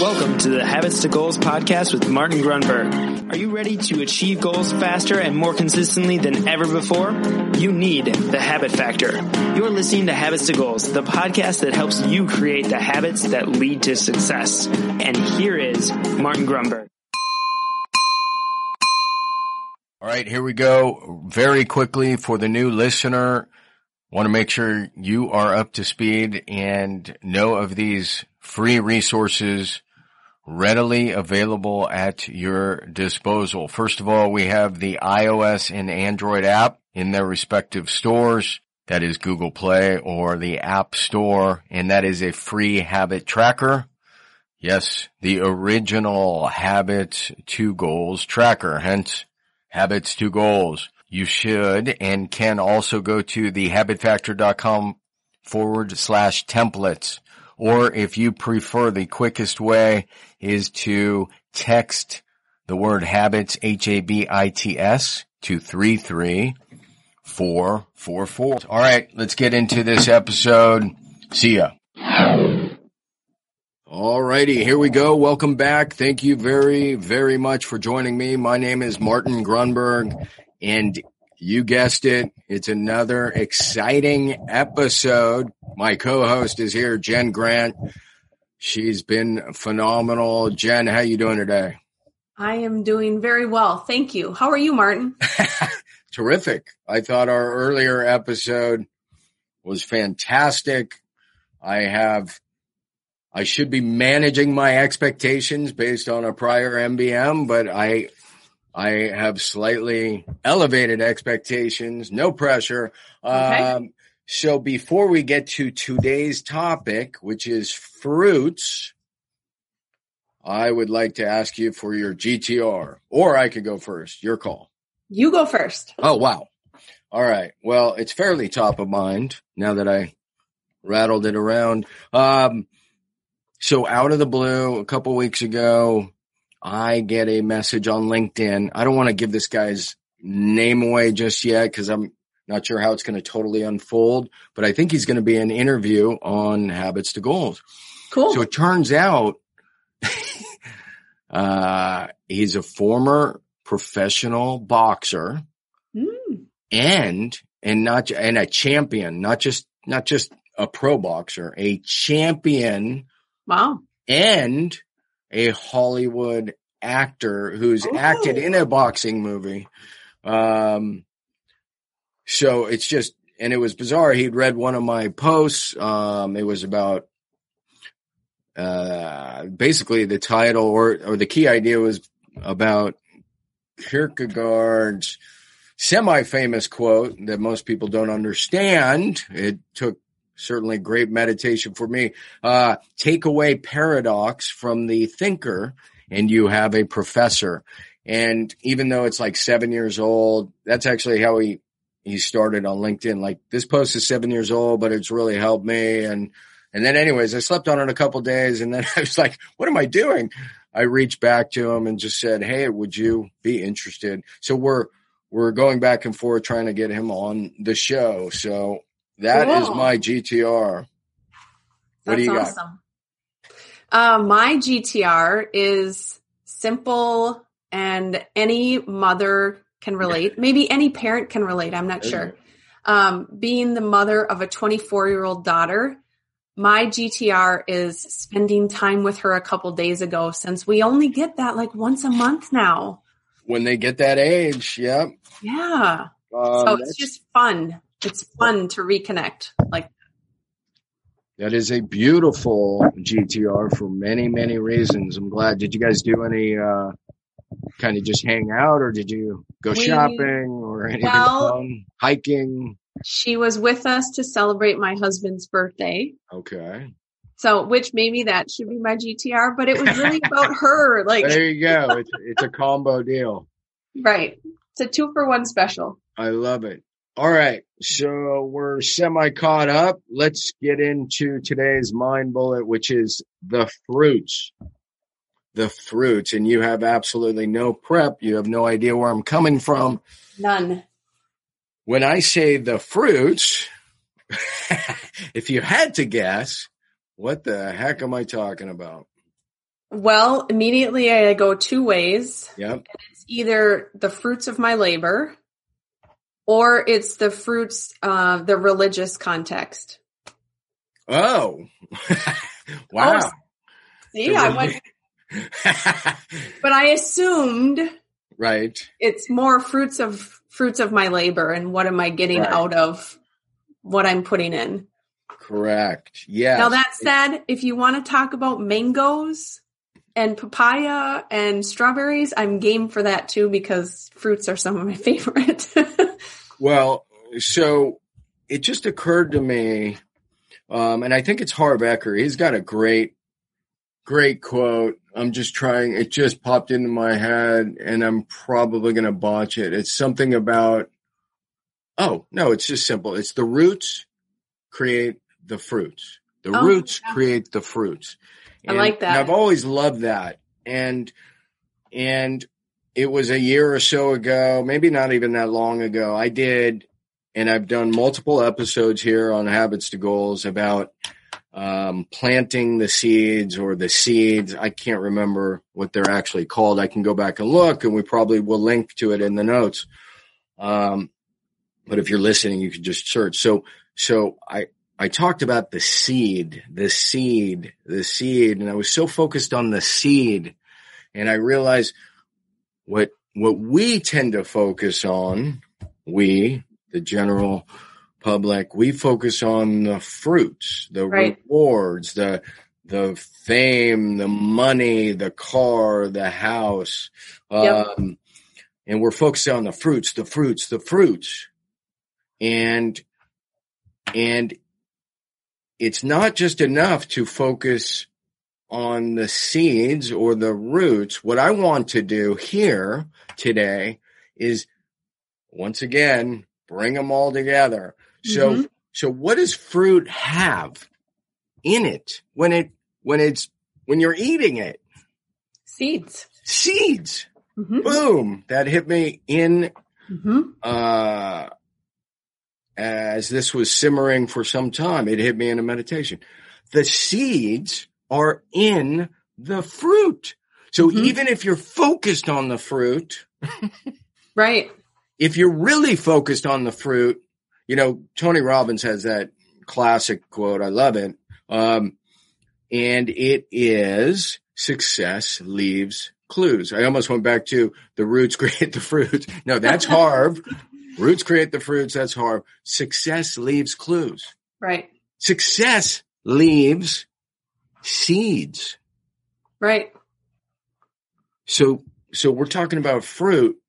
Welcome to the Habits to Goals podcast with Martin Grunberg. Are you ready to achieve goals faster and more consistently than ever before? You need the habit factor. You're listening to Habits to Goals, the podcast that helps you create the habits that lead to success. And here is Martin Grunberg. All right, here we go. Very quickly for the new listener, want to make sure you are up to speed and know of these free resources readily available at your disposal. First of all, we have the iOS and Android app in their respective stores. That is Google Play or the App Store, and that is a free habit tracker. Yes, the original Habits to Goals tracker, hence Habits to Goals. You should and can also go to the habitfactor.com forward slash templates. Or if you prefer, the quickest way is to text the word habits, H-A-B-I-T-S to 33444. All right, let's get into this episode. See ya. All righty, here we go. Welcome back. Thank you very, very much for joining me. My name is Martin Grunberg and you guessed it. It's another exciting episode. My co-host is here, Jen Grant. She's been phenomenal. Jen, how you doing today? I am doing very well. Thank you. How are you, Martin? Terrific. I thought our earlier episode was fantastic. I have I should be managing my expectations based on a prior MBM, but I I have slightly elevated expectations, no pressure. Okay. Um, so before we get to today's topic, which is fruits, I would like to ask you for your GTR, or I could go first. Your call. You go first. Oh, wow. All right. Well, it's fairly top of mind now that I rattled it around. Um, so out of the blue, a couple weeks ago, I get a message on LinkedIn. I don't want to give this guy's name away just yet because I'm not sure how it's going to totally unfold, but I think he's going to be an interview on habits to goals. Cool. So it turns out uh, he's a former professional boxer mm. and and not and a champion, not just not just a pro boxer, a champion. Wow. And a Hollywood actor who's oh. acted in a boxing movie. Um, so it's just, and it was bizarre. He'd read one of my posts. Um, it was about, uh, basically the title or, or the key idea was about Kierkegaard's semi-famous quote that most people don't understand. It took certainly great meditation for me. Uh, take away paradox from the thinker and you have a professor. And even though it's like seven years old, that's actually how he, he started on LinkedIn. Like this post is seven years old, but it's really helped me. And, and then anyways, I slept on it a couple days and then I was like, what am I doing? I reached back to him and just said, Hey, would you be interested? So we're, we're going back and forth trying to get him on the show. So that cool. is my GTR. What That's do you awesome. got? Uh, my GTR is simple and any mother can relate. Maybe any parent can relate. I'm not sure. Um, being the mother of a 24 year old daughter, my GTR is spending time with her a couple days ago since we only get that like once a month now. When they get that age, yep. Yeah. Um, so it's just fun it's fun to reconnect like that is a beautiful GTR for many, many reasons. I'm glad. Did you guys do any uh, kind of just hang out, or did you go we, shopping, or anything well, fun? Hiking? She was with us to celebrate my husband's birthday. Okay. So, which maybe that should be my GTR, but it was really about her. Like, there you go. It's it's a combo deal. Right. It's a two for one special. I love it. All right. So we're semi caught up. Let's get into today's mind bullet, which is the fruits. The fruits. And you have absolutely no prep. You have no idea where I'm coming from. None. When I say the fruits, if you had to guess, what the heck am I talking about? Well, immediately I go two ways. Yep. It's either the fruits of my labor or it's the fruits of the religious context. Oh. wow. Oh, See, I went, but I assumed right. it's more fruits of fruits of my labor and what am I getting Right. out of what I'm putting in. Correct. Yeah. Now that said, if you want to talk about mangoes and papaya and strawberries, I'm game for that too because fruits are some of my favorite. Well, so it just occurred to me, um, and I think it's Harv Eker. He's got a great, great quote. I'm just trying, it just popped into my head and I'm probably going to botch it. It's something about, oh, no, it's just simple. It's the roots create the fruits. The Oh, roots yeah. create the fruits. I like that. And I've always loved that. And, and it was a year or so ago, maybe not even that long ago. I did, and I've done multiple episodes here on Habits to Goals about um, planting the seeds or the seeds. I can't remember what they're actually called. I can go back and look, and we probably will link to it in the notes. Um, but if you're listening, you can just search. So, so I, I talked about the seed, the seed, the seed, and I was so focused on the seed, and I realized what what we tend to focus on, we, the general public, we focus on the fruits, the Right. rewards, the the fame, the money, the car, the house. Yep. Um, and we're focused on the fruits, the fruits, the fruits. And and it's not just enough to focus on the seeds or the roots. What I want to do here today is once again bring them all together. So Mhm. so what does fruit have in it when it when it's when you're eating it? Seeds. Seeds. hmm Boom. That hit me in hmm uh as this was simmering for some time. It hit me in a meditation. The seeds are in the fruit. So Mhm. even if you're focused on the fruit, Right. if you're really focused on the fruit, you know, Tony Robbins has that classic quote. I love it. Um, and it is success leaves clues. I almost went back to the roots create the fruits. No, that's Harv. roots create the fruits. That's Harv. Success leaves clues. Right. Success leaves seeds. Right. So, so we're talking about fruit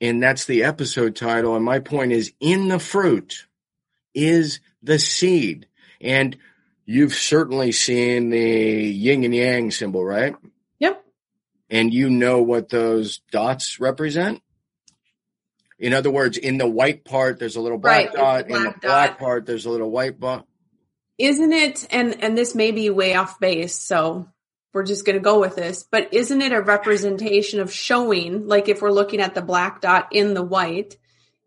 and that's the episode title. And my point is in the fruit is the seed. And you've certainly seen the yin and yang symbol, right? Yep. And you know what those dots represent? In other words, in the white part, there's a little black Right, dot. the in the black black part, there's a little white dot. Isn't it and and this may be way off base, so we're just going to go with this, but isn't it a representation of showing like if we're looking at the black dot in the white,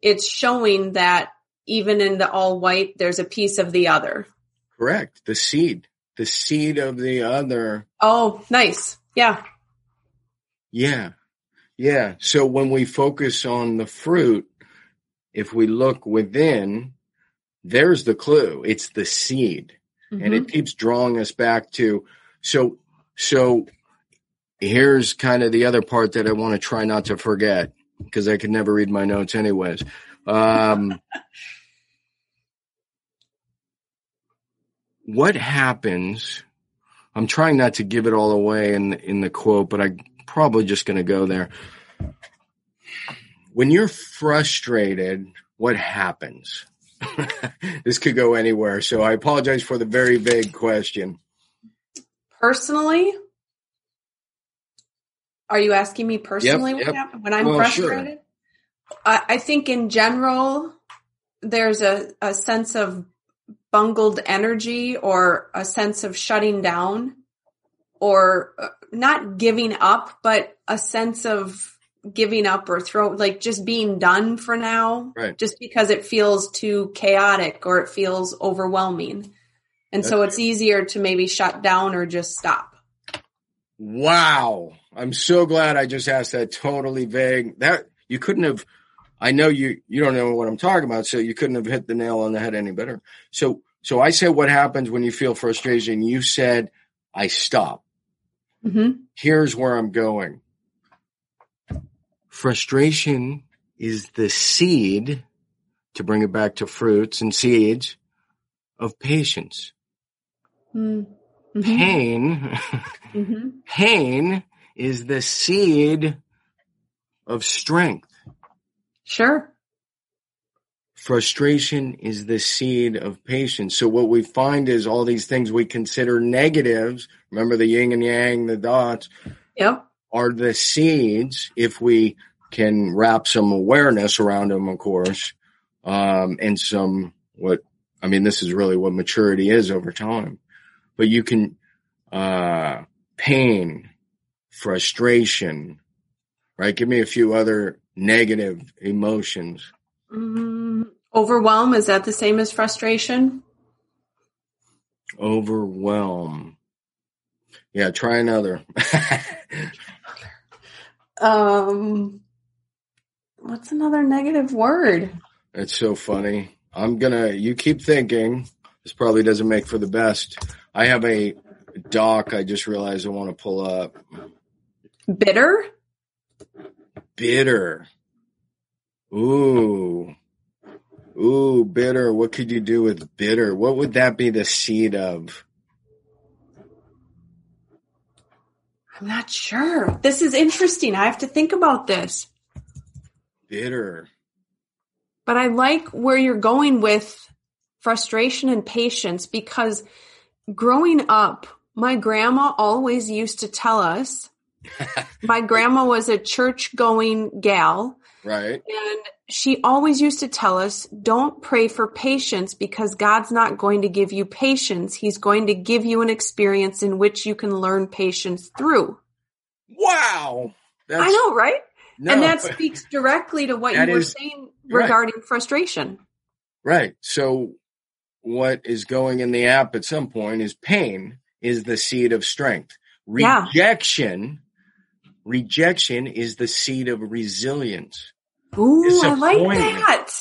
it's showing that even in the all white there's a piece of the other. Correct. The seed, the seed of the other Oh, nice. Yeah. Yeah. Yeah. So when we focus on the fruit, if we look within, there's the clue. It's the seed. And Mhm. it keeps drawing us back to so so here's kind of the other part that I want to try not to forget because I could never read my notes anyways. Um what happens I'm trying not to give it all away in in the quote, but I'm probably just going to go there. When you're frustrated, what happens? this could go anywhere, so I apologize for the very vague question. personally are you asking me personally yep. happened when i'm Well, sure. frustrated I, I think in general there's a, a sense of bungled energy or a sense of shutting down or uh, not giving up but a sense of giving up or throw like just being done for now Right. just because it feels too chaotic or it feels overwhelming and so That's it's easier to maybe shut down or just stop Wow. I'm so glad I just asked that totally vague. That you couldn't have I know you you don't know what I'm talking about, so you couldn't have hit the nail on the head any better. So so I said what happens when you feel frustration. You said I stop. Mm-hmm. Here's where I'm going. Frustration is the seed to bring it back to fruits and seeds of patience. Mm-hmm. Pain, Mm-hmm. pain is the seed of strength. Sure. Frustration is the seed of patience. So what we find is all these things we consider negatives. Remember the yin and yang, the dots Yep. Are the seeds if we can wrap some awareness around them, of course, um, and some what I mean. This is really what maturity is over time. But you can uh, pain, frustration, right? Give me a few other negative emotions. Mm, overwhelm is that the same as frustration? Overwhelm. Yeah, try another. Um, what's another negative word? It's so funny. I'm gonna. You keep thinking. This probably doesn't make for the best. I have a doc. I just realized I want to pull up. Bitter. Bitter. Ooh. Ooh, bitter. What could you do with bitter? What would that be the seed of? I'm not sure. This is interesting. I have to think about this. Bitter. But I like where you're going with frustration and patience because growing up, my grandma always used to tell us, my grandma was a church going gal, Right. and she always used to tell us, don't pray for patience because God's not going to give you patience. He's going to give you an experience in which you can learn patience through. Wow. That's, I know, right? No, and that speaks directly to what you were is- saying right. regarding frustration. Right. So what is going in the app at some point is pain is the seed of strength. Rejection, rejection is the seed of resilience. Ooh, I like that.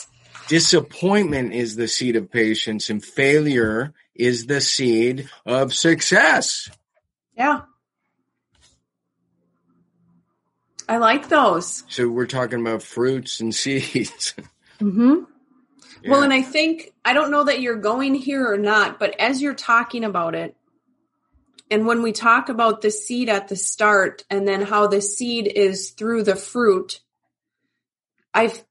Disappointment is the seed of patience and failure is the seed of success. Yeah. I like those. So we're talking about fruits and seeds. Mm-hmm. Well, and I think, I don't know that you're going here or not, but as you're talking about it, and when we talk about the seed at the start and then how the seed is through the fruit, I've,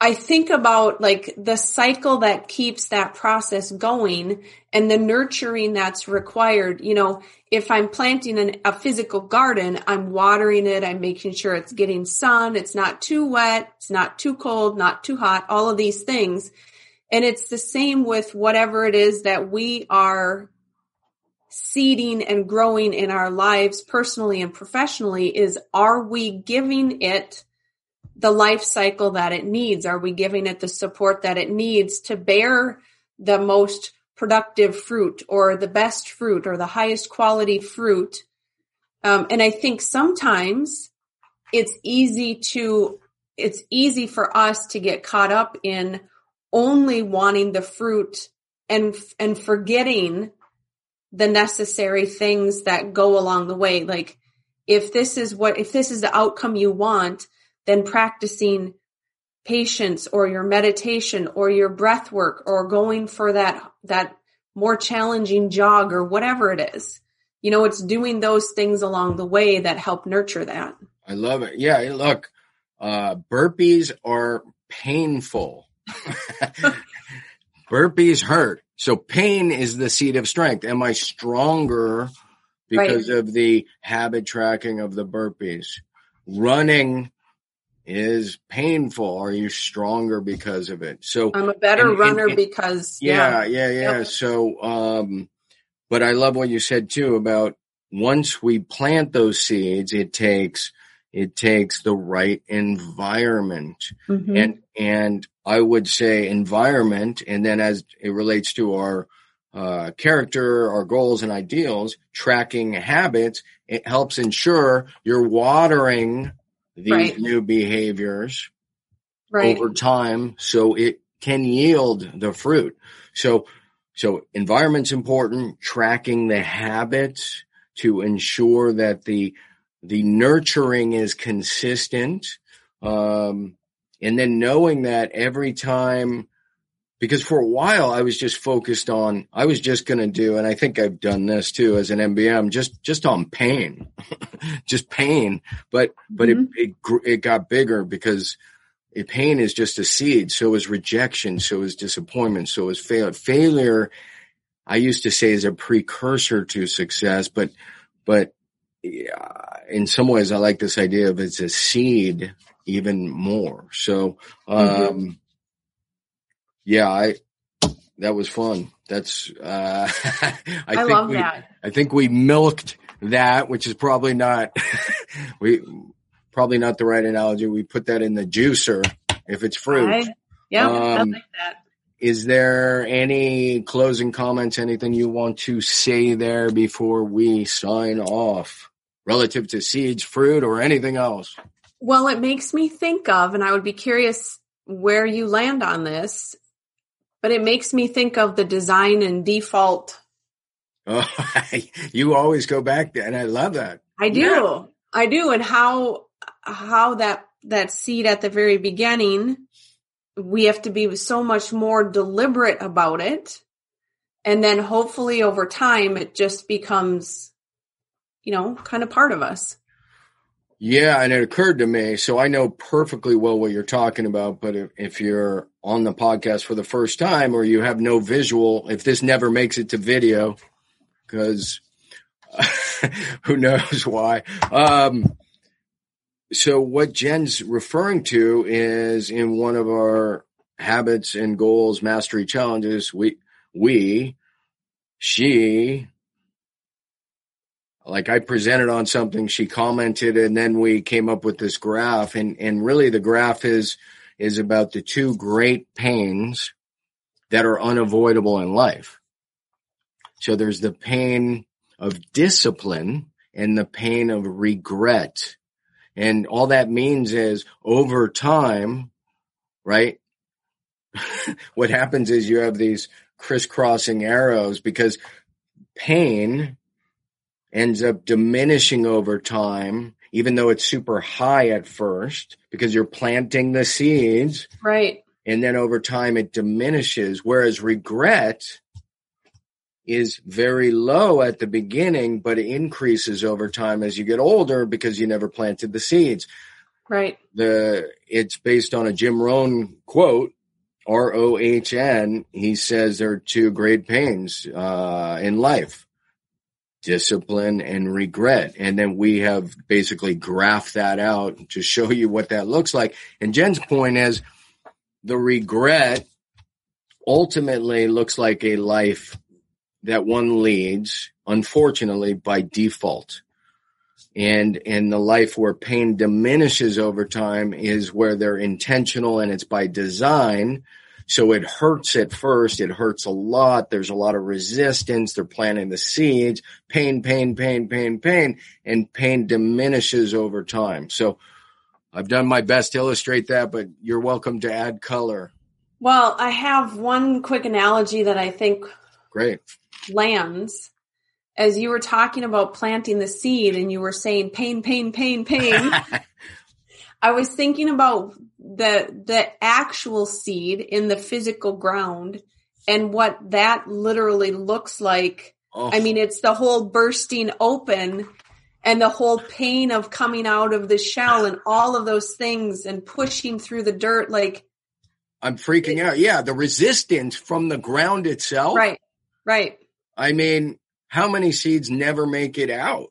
I think about like the cycle that keeps that process going and the nurturing that's required. You know, if I'm planting an, a physical garden, I'm watering it, I'm making sure it's getting sun, it's not too wet, it's not too cold, not too hot, all of these things. And it's the same with whatever it is that we are seeding and growing in our lives personally and professionally is are we giving it the life cycle that it needs? Are we giving it the support that it needs to bear the most productive fruit or the best fruit or the highest quality fruit? Um, and I think sometimes it's easy to, it's easy for us to get caught up in only wanting the fruit and, and forgetting the necessary things that go along the way. Like if this is what, if this is the outcome you want, then practicing patience or your meditation or your breath work or going for that, that more challenging jog or whatever it is. You know, it's doing those things along the way that help nurture that. I love it. Yeah, look, uh, burpees are painful. burpees hurt. So pain is the seed of strength. Am I stronger because of the habit tracking of the burpees? Running is painful. Are you stronger because of it? So I'm a better And- and- runner and- because yeah, yeah, yeah. Yep. So, um, but I love what you said too about once we plant those seeds, it takes, it takes the right environment Mhm. and, and I would say environment. And then as it relates to our, uh, character, our goals and ideals, tracking habits, it helps ensure you're watering these Right. new behaviors Right. over time so it can yield the fruit. So, so environment's important, tracking the habits to ensure that the, the nurturing is consistent. Um, and then knowing that every time, because for a while I was just focused on, I was just going to do, and I think I've done this too as an MBM, just, just on pain, just pain. But, but Mhm. it, it, it got bigger because a pain is just a seed. So is rejection. So is disappointment. So is failure. Failure, I used to say is a precursor to success, but, but yeah, in some ways I like this idea of it's a seed even more. So, um, yeah, I, that was fun. That's, uh, I, I, think love we, that. I think we milked that, which is probably not, we, probably not the right analogy. We put that in the juicer if it's fruit. I, yeah, I Um, like that. Is there any closing comments, anything you want to say there before we sign off relative to seeds, fruit, or anything else? Well, it makes me think of, and I would be curious where you land on this, but it makes me think of the design and default. Oh, you always go back there, and I love that. I do. Yeah. I do. And how, how that, that seed at the very beginning, we have to be so much more deliberate about it. And then hopefully over time, it just becomes, you know, kind of part of us. Yeah, and it occurred to me, so I know perfectly well what you're talking about. But if, if you're on the podcast for the first time or you have no visual, if this never makes it to video, because who knows why. Um, so what Jen's referring to is in one of our habits and goals mastery challenges, we, we, she, like I presented on something, she commented, and then we came up with this graph. And, and really the graph is, is about the two great pains that are unavoidable in life. So there's the pain of discipline and the pain of regret. And all that means is over time, right? what happens is you have these crisscrossing arrows because pain ends up diminishing over time, even though it's super high at first because you're planting the seeds Right. and then over time it diminishes. Whereas regret is very low at the beginning, but it increases over time as you get older because you never planted the seeds. Right. The it's based on a Jim Rohn quote, R O H N. He says there are two great pains uh, in life: discipline and regret. And then we have basically graphed that out to show you what that looks like. And Jen's point is the regret ultimately looks like a life that one leads, unfortunately, by default. And and the life where pain diminishes over time is where they're intentional and it's by design. So it hurts at first. It hurts a lot. There's a lot of resistance. They're planting the seeds. Pain, pain, pain, pain, pain, and pain diminishes over time. So I've done my best to illustrate that, but you're welcome to add color. Well, I have one quick analogy that I think Great. lands. As you were talking about planting the seed and you were saying pain, pain, pain, pain, I was thinking about the the actual seed in the physical ground and what that literally looks like. Oh, I mean, it's the whole bursting open and the whole pain of coming out of the shell and all of those things and pushing through the dirt like I'm freaking out. Yeah, the resistance from the ground itself. right, right, I mean, how many seeds never make it out?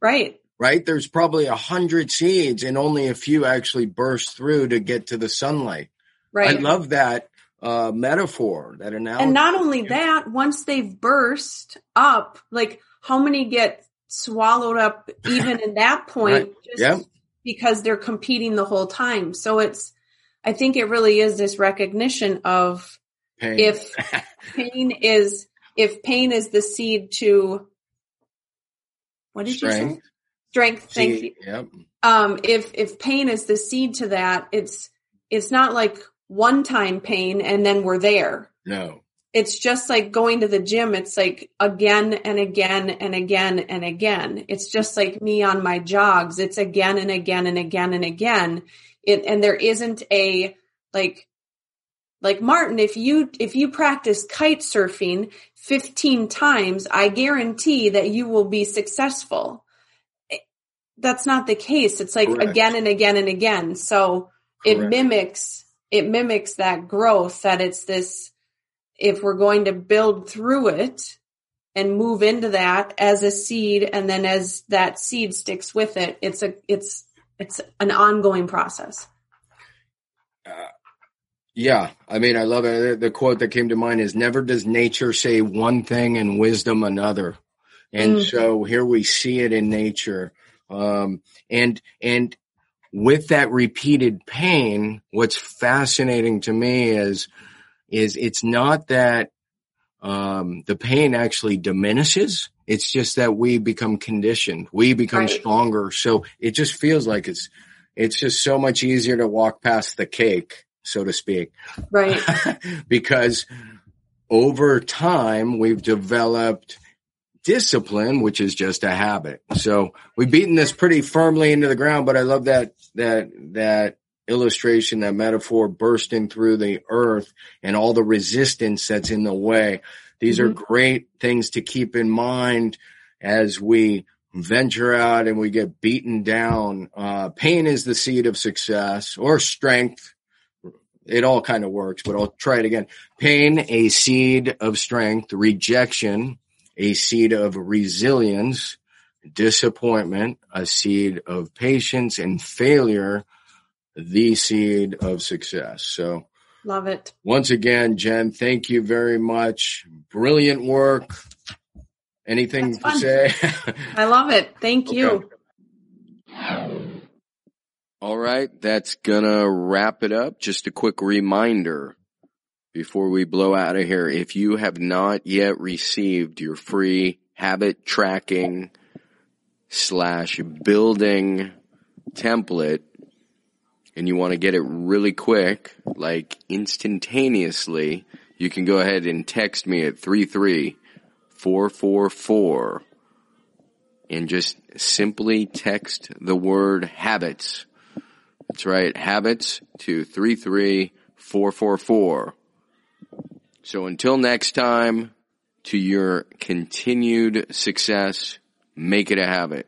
right. Right? There's probably a hundred seeds and only a few actually burst through to get to the sunlight. Right. I love that uh, metaphor, that analogy. And not only that, once they've burst up, like how many get swallowed up even in that point Right. just Yep. because they're competing the whole time. So it's I think it really is this recognition of Pain. if pain is if pain is the seed to what did you say? Strength. Thank you. Yep. Um, if if pain is the seed to that, it's it's not like one time pain and then we're there. No. It's just like going to the gym. It's like again and again and again and again. It's just like me on my jogs. It's again and again and again and again. It and there isn't a like like Martin, if you if you practice kite surfing 15 times, I guarantee that you will be successful. That's not the case. It's like Correct. again and again and again. So it mimics it mimics that growth that it's this if we're going to build through it and move into that as a seed and then as that seed sticks with it it's a it's it's an ongoing process Yeah, I mean, I love it. The quote that came to mind is never does nature say one thing and wisdom another. And Mm. so here we see it in nature. Um, and, and with that repeated pain, what's fascinating to me is, is it's not that, um, the pain actually diminishes. It's just that we become conditioned. We become Right. stronger. So it just feels like it's, it's just so much easier to walk past the cake, so to speak right because over time we've developed discipline, which is just a habit. So we've beaten this pretty firmly into the ground, but I love that, that, that illustration, that metaphor bursting through the earth and all the resistance that's in the way. These are Mhm. great things to keep in mind as we venture out and we get beaten down. Uh, pain is the seed of success or strength. It all kind of works, but I'll try it again. Pain, a seed of strength. Rejection, a seed of resilience. Disappointment, a seed of patience. And failure, the seed of success. So love it once again, Jen, thank you very much. Brilliant work. Anything to say? i love it thank you All right, that's gonna wrap it up. Just a quick reminder before we blow out of here. If you have not yet received your free habit tracking slash building template and you want to get it really quick, like instantaneously, you can go ahead and text me at 33444 and just simply text the word habits. That's right, habits to 33444. So until next time, to your continued success, make it a habit.